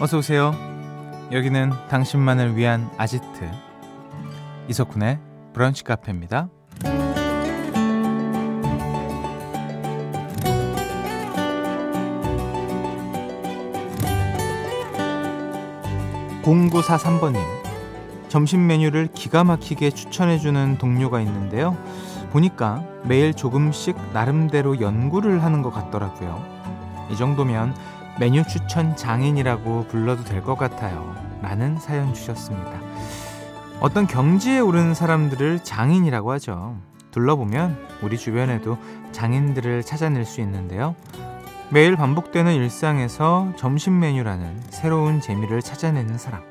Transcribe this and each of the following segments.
어서 오세요. 여기는 당신만을 위한 아지트 이석훈의 브런치 카페입니다. 0943번님 점심 메뉴를 기가 막히게 추천해주는 동료가 있는데요. 보니까 매일 조금씩 나름대로 연구를 하는 것 같더라고요. 이 정도면 메뉴 추천 장인이라고 불러도 될 것 같아요. 라는 사연 주셨습니다. 어떤 경지에 오른 사람들을 장인이라고 하죠. 둘러보면 우리 주변에도 장인들을 찾아낼 수 있는데요. 매일 반복되는 일상에서 점심 메뉴라는 새로운 재미를 찾아내는 사람.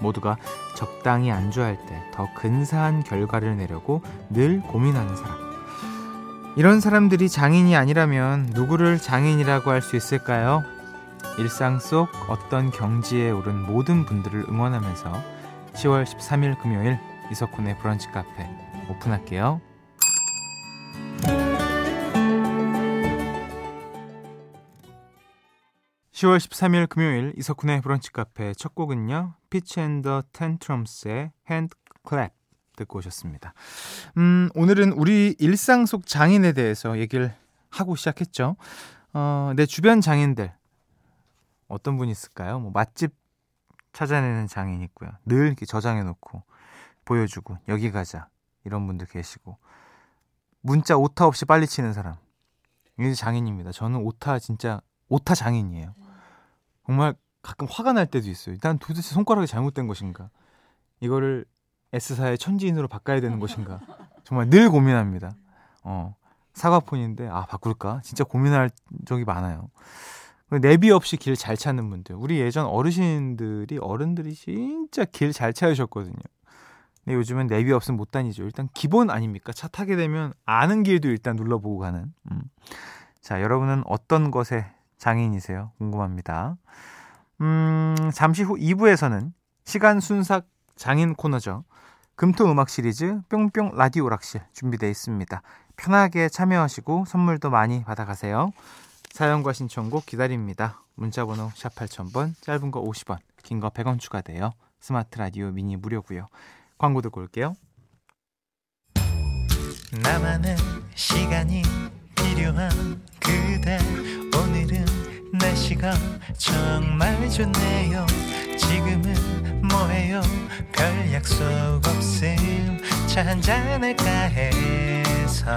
모두가 적당히 안주할 때 더 근사한 결과를 내려고 늘 고민하는 사람. 이런 사람들이 장인이 아니라면 누구를 장인이라고 할 수 있을까요? 일상 속 어떤 경지에 오른 모든 분들을 응원하면서 10월 13일 금요일 이석훈의 브런치 카페 오픈할게요. 10월 13일 금요일 이석훈의 브런치 카페 첫 곡은요. Fitz and the Tantrums의 Hand 클랩 듣고 오셨습니다. 음, 오늘은 우리 일상 속 장인에 대해서 얘기를 하고 시작했죠. 어, 내 주변 장인들 어떤 분이 있을까요? 뭐 맛집 찾아내는 장인 있고요. 늘 이렇게 저장해 놓고 보여주고 여기 가자 이런 분들 계시고 문자 오타 없이 빨리 치는 사람 이게 장인입니다. 저는 오타 진짜 오타 장인이에요. 정말 가끔 화가 날 때도 있어요. 일단 도대체 손가락이 잘못된 것인가? 이거를 S사의 천지인으로 바꿔야 되는 것인가? 정말 늘 고민합니다. 어, 사과폰인데, 아, 바꿀까? 진짜 고민할 적이 많아요. 내비 없이 길 잘 찾는 분들. 우리 예전 어르신들이, 어른들이 진짜 길 잘 찾으셨거든요. 근데 요즘은 내비 없으면 못 다니죠. 일단 기본 아닙니까? 차 타게 되면 아는 길도 일단 눌러보고 가는. 음. 자, 여러분은 어떤 것에 장인이세요? 궁금합니다. 음, 잠시 후 2부에서는 시간 순삭 장인 코너죠. 금토 음악 시리즈 뿅뿅 라디오 락실 준비되어 있습니다. 편하게 참여하시고 선물도 많이 받아가세요. 사연과 신청곡 기다립니다. 문자번호 샵 8000번, 짧은 거 50원, 긴 거 100원 추가돼요. 스마트 라디오 미니 무료고요. 광고 듣고 올게요. 나만의 시간이 필요한 그대 오늘은 날씨가 정말 좋네요 지금은 뭐해요 별 약속 없음 차 한잔할까 해서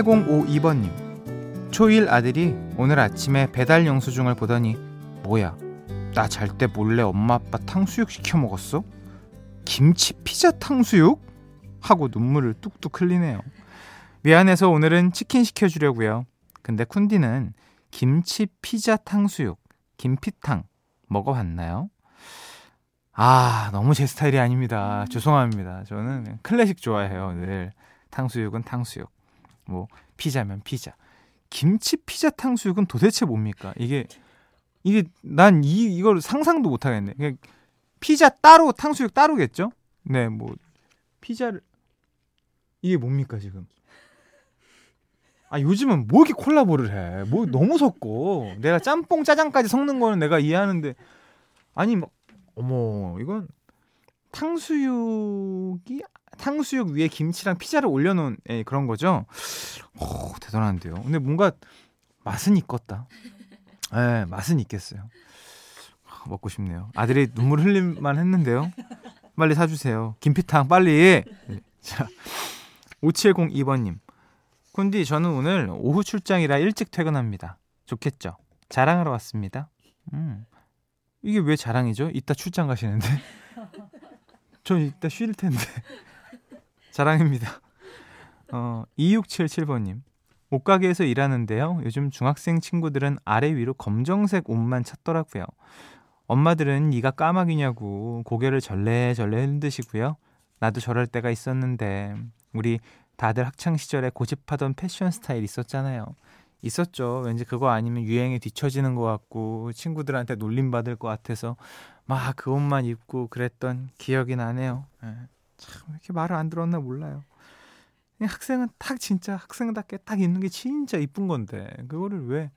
8052번님. 초1 아들이 오늘 아침에 배달 영수증을 보더니 뭐야 나 잘 때 몰래 엄마 아빠 탕수육 시켜 먹었어? 김치 피자 탕수육? 하고 눈물을 뚝뚝 흘리네요. 미안해서 오늘은 치킨 시켜주려고요. 근데 쿤디는 김치 피자 탕수육 김피탕 먹어봤나요? 아, 너무 제 스타일이 아닙니다. 죄송합니다. 저는 클래식 좋아해요. 늘 탕수육은 탕수육. 뭐 피자면 피자. 김치 피자 탕수육은 도대체 뭡니까? 이게 이게 난 이 이걸 상상도 못 하겠네. 그냥 피자 따로 탕수육 따로겠죠? 네, 뭐 피자를 이게 뭡니까 지금? 아 요즘은 뭐 이렇게 콜라보를 해? 뭐 너무 섞고 내가 짬뽕 짜장까지 섞는 거는 내가 이해하는데 아니 뭐 어머 이건 탕수육이 탕수육 위에 김치랑 피자를 올려놓은 예, 그런 거죠. 오, 대단한데요. 근데 뭔가 맛은 있겠다. 예, 맛은 있겠어요. 먹고 싶네요. 아들이 눈물 흘릴만 했는데요. 빨리 사주세요. 김피탕 빨리. 자, 5702번님. 쿤디, 저는 오늘 오후 출장이라 일찍 퇴근합니다. 좋겠죠? 자랑하러 왔습니다. 음. 이게 왜 자랑이죠? 이따 출장 가시는데. 전 이따 쉴 텐데. 자랑입니다. 어, 2677번님. 옷가게에서 일하는데요. 요즘 중학생 친구들은 아래 위로 검정색 옷만 찾더라고요. 엄마들은 네가 까마귀냐고 고개를 절레절레 흔드시고요. 나도 저럴 때가 있었는데 우리 다들 학창 시절에 고집하던 패션 스타일 있었잖아요. 있었죠. 왠지 그거 아니면 유행에 뒤처지는 것 같고 친구들한테 놀림 받을 것 같아서 막 그 옷만 입고 그랬던 기억이 나네요. 네. 참 이렇게 말을 안 들었나 몰라요. 학생은 딱 진짜 학생답게 딱 입는 게 진짜 이쁜 건데 그거를 왜?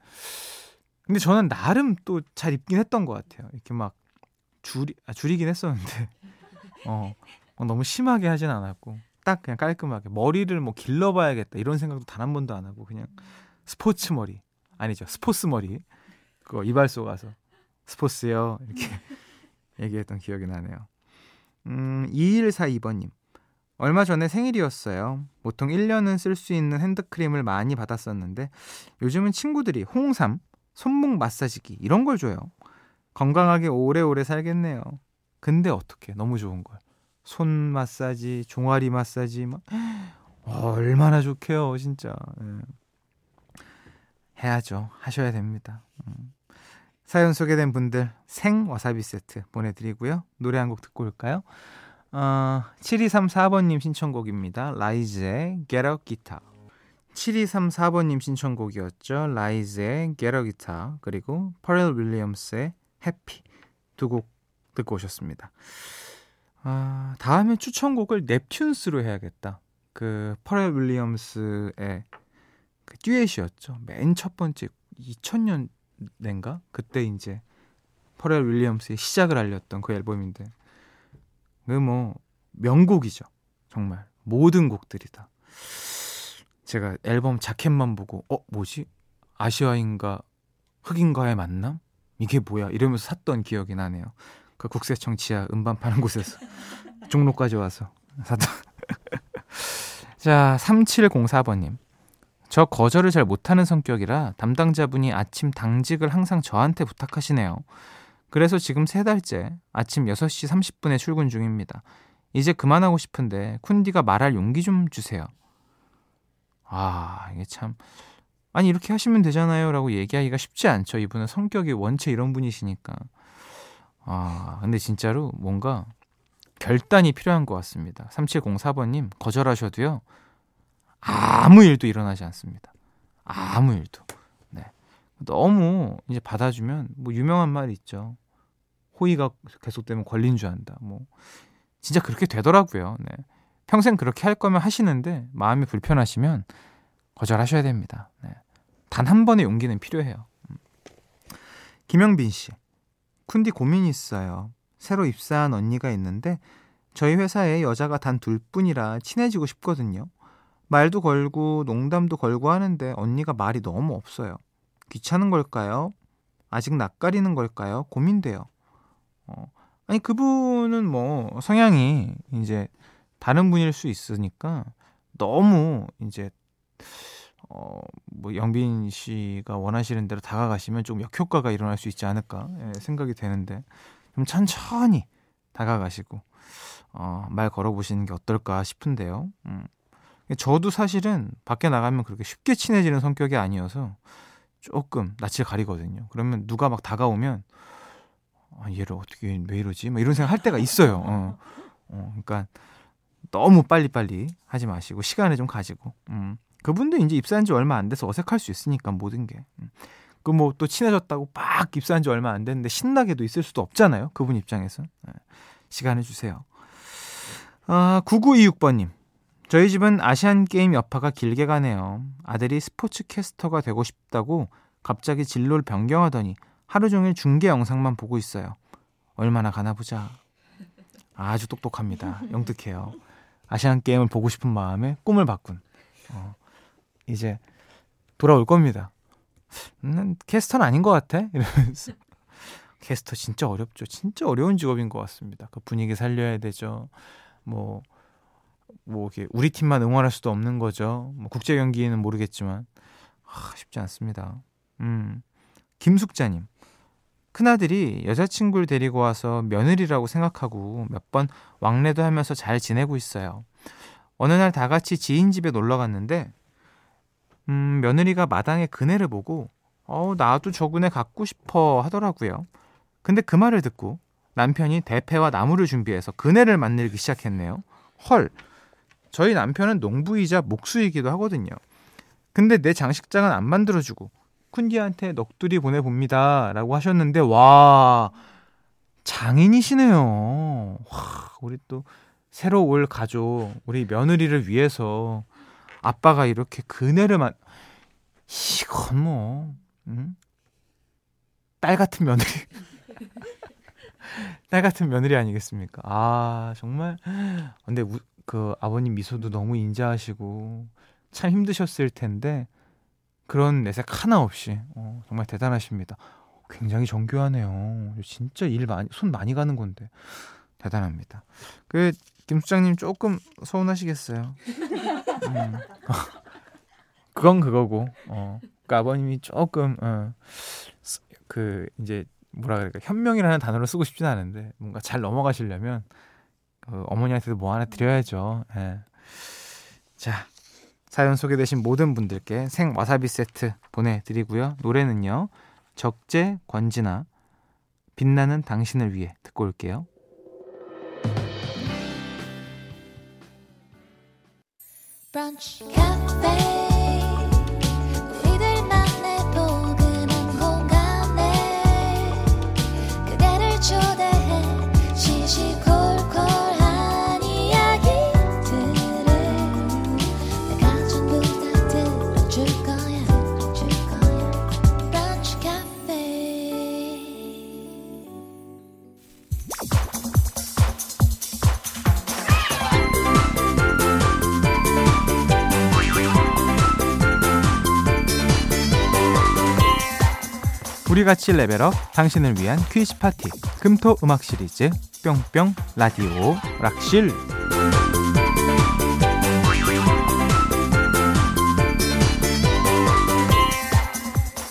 근데 저는 나름 또 잘 입긴 했던 것 같아요. 이렇게 막 줄이 아, 줄이긴 했었는데 어, 어 너무 심하게 하진 않았고 딱 그냥 깔끔하게 머리를 뭐 길러봐야겠다 이런 생각도 단 한 번도 안 하고 그냥 스포츠 머리 아니죠 스포츠 머리 그거 이발소 가서 스포츠요 이렇게 얘기했던 기억이 나네요. 음 2142번님 얼마 전에 생일이었어요. 보통 1년은 쓸 수 있는 핸드크림을 많이 받았었는데 요즘은 친구들이 홍삼, 손목 마사지기 이런 걸 줘요. 건강하게 오래오래 살겠네요. 근데 어떻게 너무 좋은 걸. 손 마사지, 종아리 마사지 막 얼마나 좋게요, 진짜. 예. 해야죠. 하셔야 됩니다. 음. 사연 소개된 분들 생 와사비 세트 보내드리고요. 노래 한 곡 듣고 올까요? 어, 7234번님 신청곡입니다. 라이즈의 Get a Guitar. 7234번님 신청곡이었죠. 라이즈의 Get a Guitar 그리고 퍼렐 윌리엄스의 Happy 두곡 듣고 오셨습니다. 아, 다음에 추천곡을 넵튠스로 해야겠다. 그 퍼렐 윌리엄스의 그 듀엣이었죠. 맨 첫 번째 2000년 인가 그때 이제 퍼렐 윌리엄스의 시작을 알렸던 그 앨범인데 그 뭐 명곡이죠. 정말 모든 곡들이 다. 제가 앨범 자켓만 보고 어 뭐지 아시아인가 흑인과의 만남 이게 뭐야 이러면서 샀던 기억이 나네요. 그 국세청 지하 음반 파는 곳에서 종로까지 와서 샀던. 자 3704번님 저 거절을 잘 못하는 성격이라 담당자분이 아침 당직을 항상 저한테 부탁하시네요. 그래서 지금 세 달째 아침 6시 30분에 출근 중입니다. 이제 그만하고 싶은데 쿤디가 말할 용기 좀 주세요. 아, 이게 참 아니 이렇게 하시면 되잖아요라고 얘기하기가 쉽지 않죠. 이분은 성격이 원체 이런 분이시니까. 아, 근데 진짜로 뭔가 결단이 필요한 것 같습니다. 3704번님 거절하셔도요. 아무 일도 일어나지 않습니다. 아무 일도. 너무 이제 받아주면 뭐 유명한 말이 있죠. 호의가 계속되면 권리인 줄 안다. 뭐 진짜 그렇게 되더라고요. 네. 평생 그렇게 할 거면 하시는데 마음이 불편하시면 거절하셔야 됩니다. 네. 단 한 번의 용기는 필요해요. 음. 김영빈 씨, 쿤디 고민이 있어요. 새로 입사한 언니가 있는데 저희 회사에 여자가 단 둘뿐이라 친해지고 싶거든요. 말도 걸고 농담도 걸고 하는데 언니가 말이 너무 없어요. 귀찮은 걸까요? 아직 낯가리는 걸까요? 고민돼요. 어, 아니 그분은 뭐 성향이 이제 다른 분일 수 있으니까 너무 이제 어 뭐 영빈 씨가 원하시는 대로 다가가시면 좀 역효과가 일어날 수 있지 않을까 예, 생각이 되는데 좀 천천히 다가가시고 어, 말 걸어보시는 게 어떨까 싶은데요. 음. 저도 사실은 밖에 나가면 그렇게 쉽게 친해지는 성격이 아니어서 조금 낯을 가리거든요. 그러면 누가 막 다가오면 아, 얘를 어떻게 왜 이러지? 막 이런 생각 할 때가 있어요. 어. 어, 그러니까 너무 빨리빨리 하지 마시고 시간을 좀 가지고. 음. 그분도 이제 입사한 지 얼마 안 돼서 어색할 수 있으니까 모든 게. 음. 그뭐 또 친해졌다고 막 입사한 지 얼마 안 됐는데 신나게도 있을 수도 없잖아요. 그분 입장에서. 네. 시간을 주세요. 아, 9926번님. 저희 집은 아시안 게임 여파가 길게 가네요. 아들이 스포츠 캐스터가 되고 싶다고 갑자기 진로를 변경하더니 하루 종일 중계 영상만 보고 있어요. 얼마나 가나 보자. 아주 똑똑합니다. 영특해요. 아시안 게임을 보고 싶은 마음에 꿈을 바꾼. 어, 이제 돌아올 겁니다. 음, 캐스터는 아닌 것 같아. 이러면서 캐스터 진짜 어렵죠. 진짜 어려운 직업인 것 같습니다. 그 분위기 살려야 되죠. 뭐 뭐 이렇게 우리 팀만 응원할 수도 없는 거죠. 뭐 국제 경기에는 모르겠지만 아, 쉽지 않습니다. 음. 김숙자님. 큰아들이 여자친구를 데리고 와서 며느리라고 생각하고 몇 번 왕래도 하면서 잘 지내고 있어요. 어느 날 다 같이 지인 집에 놀러 갔는데 음, 며느리가 마당에 그네를 보고 어, 나도 저 그네 갖고 싶어 하더라고요. 근데 그 말을 듣고 남편이 대패와 나무를 준비해서 그네를 만들기 시작했네요. 헐. 저희 남편은 농부이자 목수이기도 하거든요. 근데 내 장식장은 안 만들어주고 쿤디한테 넋두리 보내봅니다. 라고 하셨는데, 와, 장인이시네요. 와, 우리 또 새로 올 가족, 우리 며느리를 위해서 아빠가 이렇게 그네를 만, 이건 뭐, 음? 딸 같은 며느리. 딸 같은 며느리 아니겠습니까? 아, 정말. 근데 우, 그 아버님 미소도 너무 인자하시고 참 힘드셨을 텐데 그런 내색 하나 없이 어, 정말 대단하십니다. 굉장히 정교하네요. 진짜 일 많이 손 많이 가는 건데 대단합니다. 그 김수장님 조금 서운하시겠어요. 음. 그건 그거고. 어. 그 아버님이 조금 어, 그 이제 뭐라 그럴까 현명이라는 단어를 쓰고 싶진 않은데 뭔가 잘 넘어가시려면 그 어머니한테도 뭐 하나 드려야죠. 예. 자 사연 소개되신 모든 분들께 생 와사비 세트 보내드리고요. 노래는요. 적재 권진아 빛나는 당신을 위해 듣고 올게요. 브런치 우리같이 레벨업 당신을 위한 퀴즈 파티 금토 음악 시리즈 뿅뿅 라디오 락실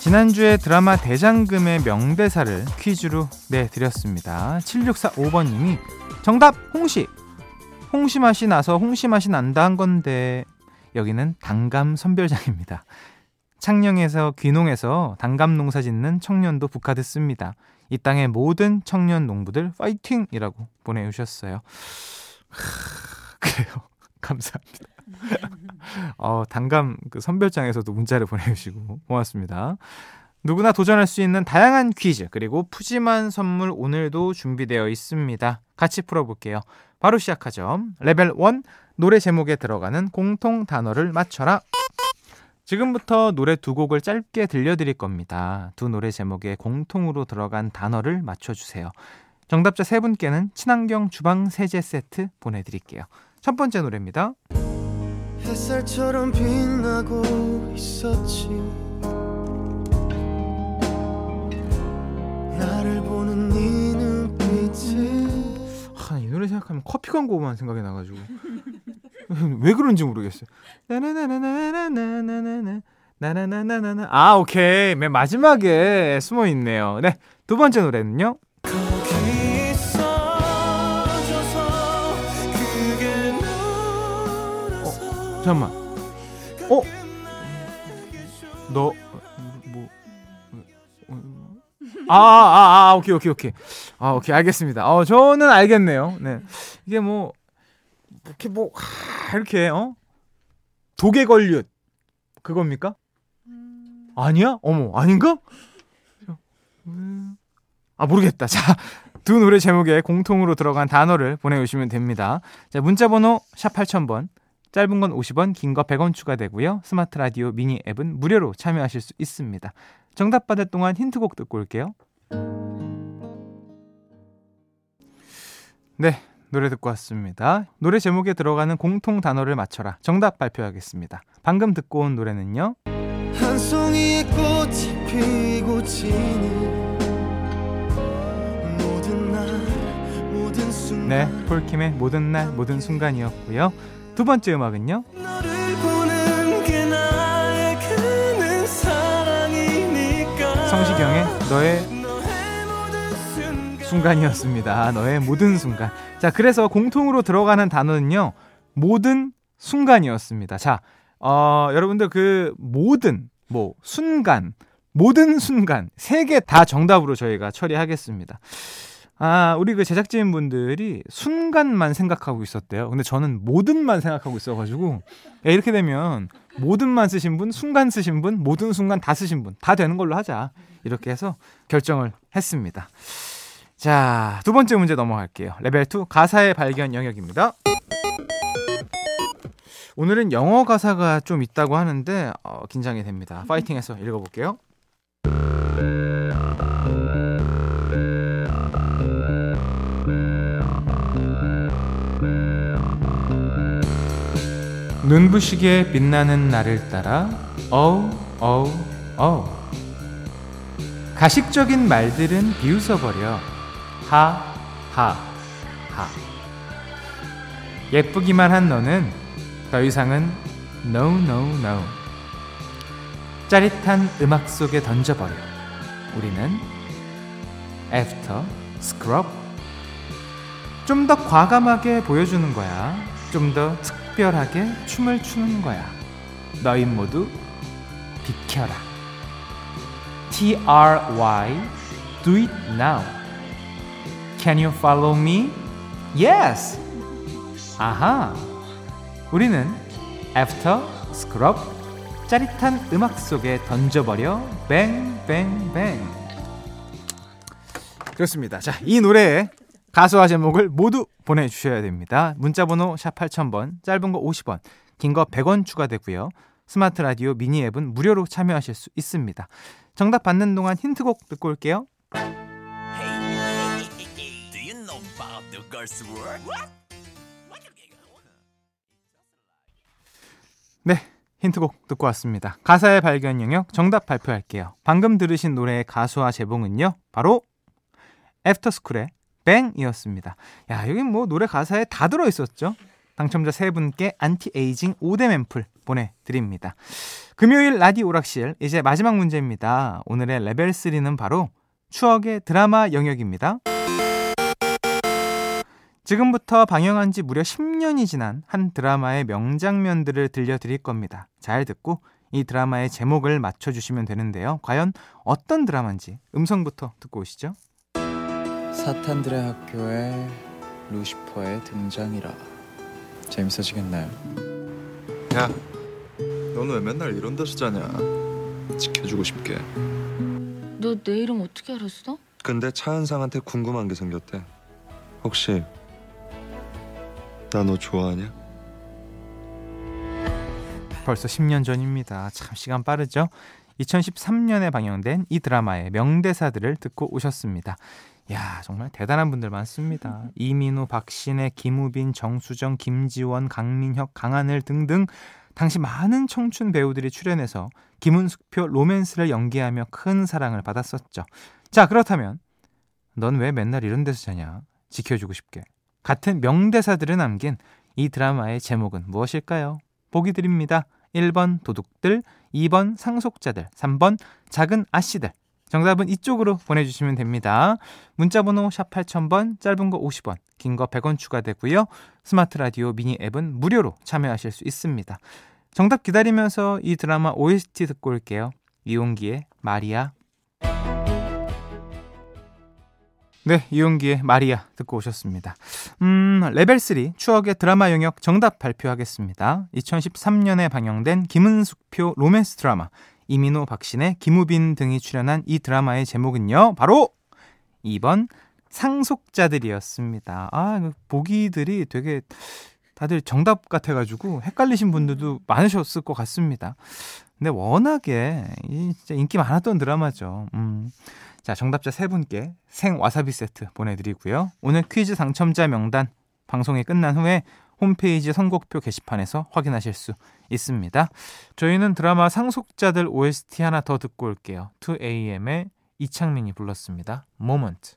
지난주에 드라마 대장금의 명대사를 퀴즈로 내드렸습니다. 7645번님이 정답 홍시 홍시 맛이 나서 홍시 맛이 난다 한 건데 여기는 단감 선별장입니다. 창녕에서 귀농해서 단감 농사 짓는 청년 농부가 듣습니다. 이 땅의 모든 청년 농부들 파이팅이라고 보내주셨어요. 그래요. 감사합니다. 어, 단감 그 선별장에서도 문자를 보내주시고 고맙습니다. 누구나 도전할 수 있는 다양한 퀴즈 그리고 푸짐한 선물 오늘도 준비되어 있습니다. 같이 풀어볼게요. 바로 시작하죠. 레벨 1 노래 제목에 들어가는 공통 단어를 맞춰라. 지금부터 노래 두 곡을 짧게 들려드릴 겁니다. 두 노래 제목에 공통으로 들어간 단어를 맞춰주세요. 정답자 세 분께는 친환경 주방 세제 세트 보내드릴게요. 첫 번째 노래입니다. 햇살처럼 빛나고 있었지 나를 보는 네 눈빛은 아, 이 노래 생각하면 커피 광고만 생각이 나가지고 왜 그런지 모르겠어요. 나나나나나나나 나나나나나나 아 오케이 맨 마지막에 숨어 있네요. 네두 번째 노래는요. 어, 잠깐만. 어? 너 뭐? 아, 아, 아, 오케이, 오케이, 오케이. 아, 오케이, 알겠습니다. 어, 저는 알겠네요. 네. 이게 뭐, 이렇게 뭐 하, 이렇게 어 독에 걸윷 그겁니까? 음... 아니야? 어머 아닌가? 아 모르겠다. 자. 두 노래 제목에 공통으로 들어간 단어를 보내주시면 됩니다. 자, 문자번호 샵 8000번, 짧은 건 50원, 긴 거 100원 추가되고요. 스마트 라디오 미니 앱은 무료로 참여하실 수 있습니다. 정답 받을 동안 힌트곡 듣고 올게요. 네, 노래 듣고 왔습니다. 노래 제목에 들어가는 공통 단어를 맞춰라. 정답 발표하겠습니다. 방금 듣고 온 노래는요. 한 송이의 꽃이 피고 지는 모든 날 모든 순간 네, 폴킴의 모든 날 모든 순간이었고요. 두 번째 음악은요. 성시경의 너의 순간이었습니다. 너의 모든 순간. 자, 그래서 공통으로 들어가는 단어는요. 모든 순간이었습니다. 자, 어, 여러분들 그 모든 뭐 순간 모든 순간 세 개 다 정답으로 저희가 처리하겠습니다. 아, 우리 그 제작진 분들이 순간만 생각하고 있었대요. 근데 저는 모든만 생각하고 있어가지고, 야, 이렇게 되면 모든만 쓰신 분, 순간 쓰신 분, 모든 순간 다 쓰신 분, 다 되는 걸로 하자. 이렇게 해서 결정을 했습니다. 자, 두 번째 문제 넘어갈게요. 레벨 2 가사의 발견 영역입니다. 오늘은 영어 가사가 좀 있다고 하는데 어, 긴장이 됩니다. 파이팅해서 읽어볼게요. 눈부시게 빛나는 나를 따라 어우 어우 어우 가식적인 말들은 비웃어버려 하 하 하 예쁘기만 한 너는 더 이상은 no no no 짜릿한 음악 속에 던져버려 우리는 after scrub 좀 더 과감하게 보여주는 거야 좀 더 특별하게 춤을 추는 거야. 너희 모두 비켜라. T-R-Y Do it now. Can you follow me? Yes. 아하. 우리는 After Scrub 짜릿한 음악 속에 던져버려 뱅뱅뱅. 그렇습니다. 자, 이 노래에 가수와 제목을 모두 보내주셔야 됩니다. 문자번호 샵 8000번, 짧은 거 50원, 긴 거 100원 추가되고요. 스마트 라디오 미니 앱은 무료로 참여하실 수 있습니다. 정답 받는 동안 힌트곡 듣고 올게요. 네, 힌트곡 듣고 왔습니다. 가사의 발견 영역 정답 발표할게요. 방금 들으신 노래의 가수와 제목은요. 바로 애프터스쿨의 Bang이었습니다. 야, 여기 뭐 노래 가사에 다 들어 있었죠? 당첨자 세 분께 안티에이징 5대 앰플 보내드립니다. 금요일 라디오 오락실 이제 마지막 문제입니다. 오늘의 레벨 3는 바로 추억의 드라마 영역입니다. 지금부터 방영한 지 무려 10년이 지난 한 드라마의 명장면들을 들려드릴 겁니다. 잘 듣고 이 드라마의 제목을 맞춰주시면 되는데요. 과연 어떤 드라마인지 음성부터 듣고 오시죠. 사탄들의 학교에 루시퍼의 등장이라 재밌어지겠나요? 야, 너는 왜 맨날 이런 데서 자냐? 지켜주고 싶게. 너 내 이름 어떻게 알았어? 근데 차은상한테 궁금한 게 생겼대. 혹시 나 너 좋아하냐? 벌써 10년 전입니다. 참 시간 빠르죠? 2013년에 방영된 이 드라마의 명대사들을 듣고 오셨습니다. 야 정말 대단한 분들 많습니다. 이민우, 박신혜, 김우빈, 정수정, 김지원, 강민혁, 강하늘 등등 당시 많은 청춘 배우들이 출연해서 김은숙표 로맨스를 연기하며 큰 사랑을 받았었죠. 자 그렇다면 넌 왜 맨날 이런 데서 자냐? 지켜주고 싶게. 같은 명대사들을 남긴 이 드라마의 제목은 무엇일까요? 보기 드립니다. 1번 도둑들, 2번 상속자들, 3번 작은 아씨들. 정답은 이쪽으로 보내주시면 됩니다. 문자번호 샵 8000번, 짧은 거 50원, 긴 거 100원 추가되고요. 스마트 라디오 미니 앱은 무료로 참여하실 수 있습니다. 정답 기다리면서 이 드라마 OST 듣고 올게요. 이용기의 마리아. 네, 이홍기의 말이야 듣고 오셨습니다. 음, 레벨 3 추억의 드라마 영역 정답 발표하겠습니다. 2013년에 방영된 김은숙표 로맨스 드라마 이민호, 박신혜, 김우빈 등이 출연한 이 드라마의 제목은요. 바로 2번 상속자들이었습니다. 아, 그 보기들이 되게 다들 정답 같아가지고 헷갈리신 분들도 많으셨을 것 같습니다. 근데 워낙에 진짜 인기 많았던 드라마죠. 음. 자, 정답자 세 분께 생 와사비 세트 보내드리고요. 오늘 퀴즈 당첨자 명단 방송이 끝난 후에 홈페이지 선곡표 게시판에서 확인하실 수 있습니다. 저희는 드라마 상속자들 OST 하나 더 듣고 올게요. 2AM의 이창민이 불렀습니다. Moment.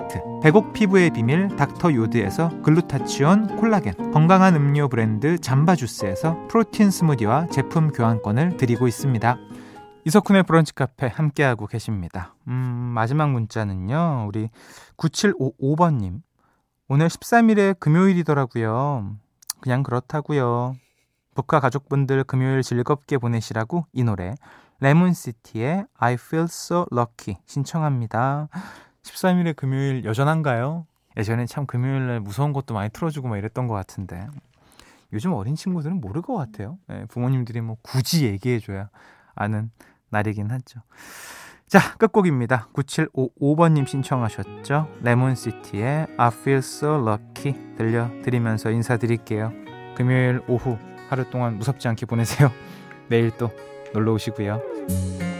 백옥 피부의 비밀 닥터 요드에서 글루타치온 콜라겐 건강한 음료 브랜드 잠바주스에서 프로틴 스무디와 제품 교환권을 드리고 있습니다. 이석훈의 브런치 카페 함께하고 계십니다. 음, 마지막 문자는요. 우리 9755번님. 오늘 13일에 금요일이더라고요. 그냥 그렇다고요. 북카 가족분들 금요일 즐겁게 보내시라고 이 노래 레몬시티의 I Feel So Lucky 신청합니다. 13일에 금요일 여전한가요? 예전에 참 금요일날 무서운 것도 많이 틀어주고 막 이랬던 것 같은데 요즘 어린 친구들은 모를 것 같아요. 네, 부모님들이 뭐 굳이 얘기해줘야 아는 날이긴 하죠. 자, 끝곡입니다. 9755번님 신청하셨죠? 레몬시티의 I Feel So Lucky 들려드리면서 인사드릴게요. 금요일 오후 하루 동안 무섭지 않게 보내세요. 내일 또 놀러 오시고요.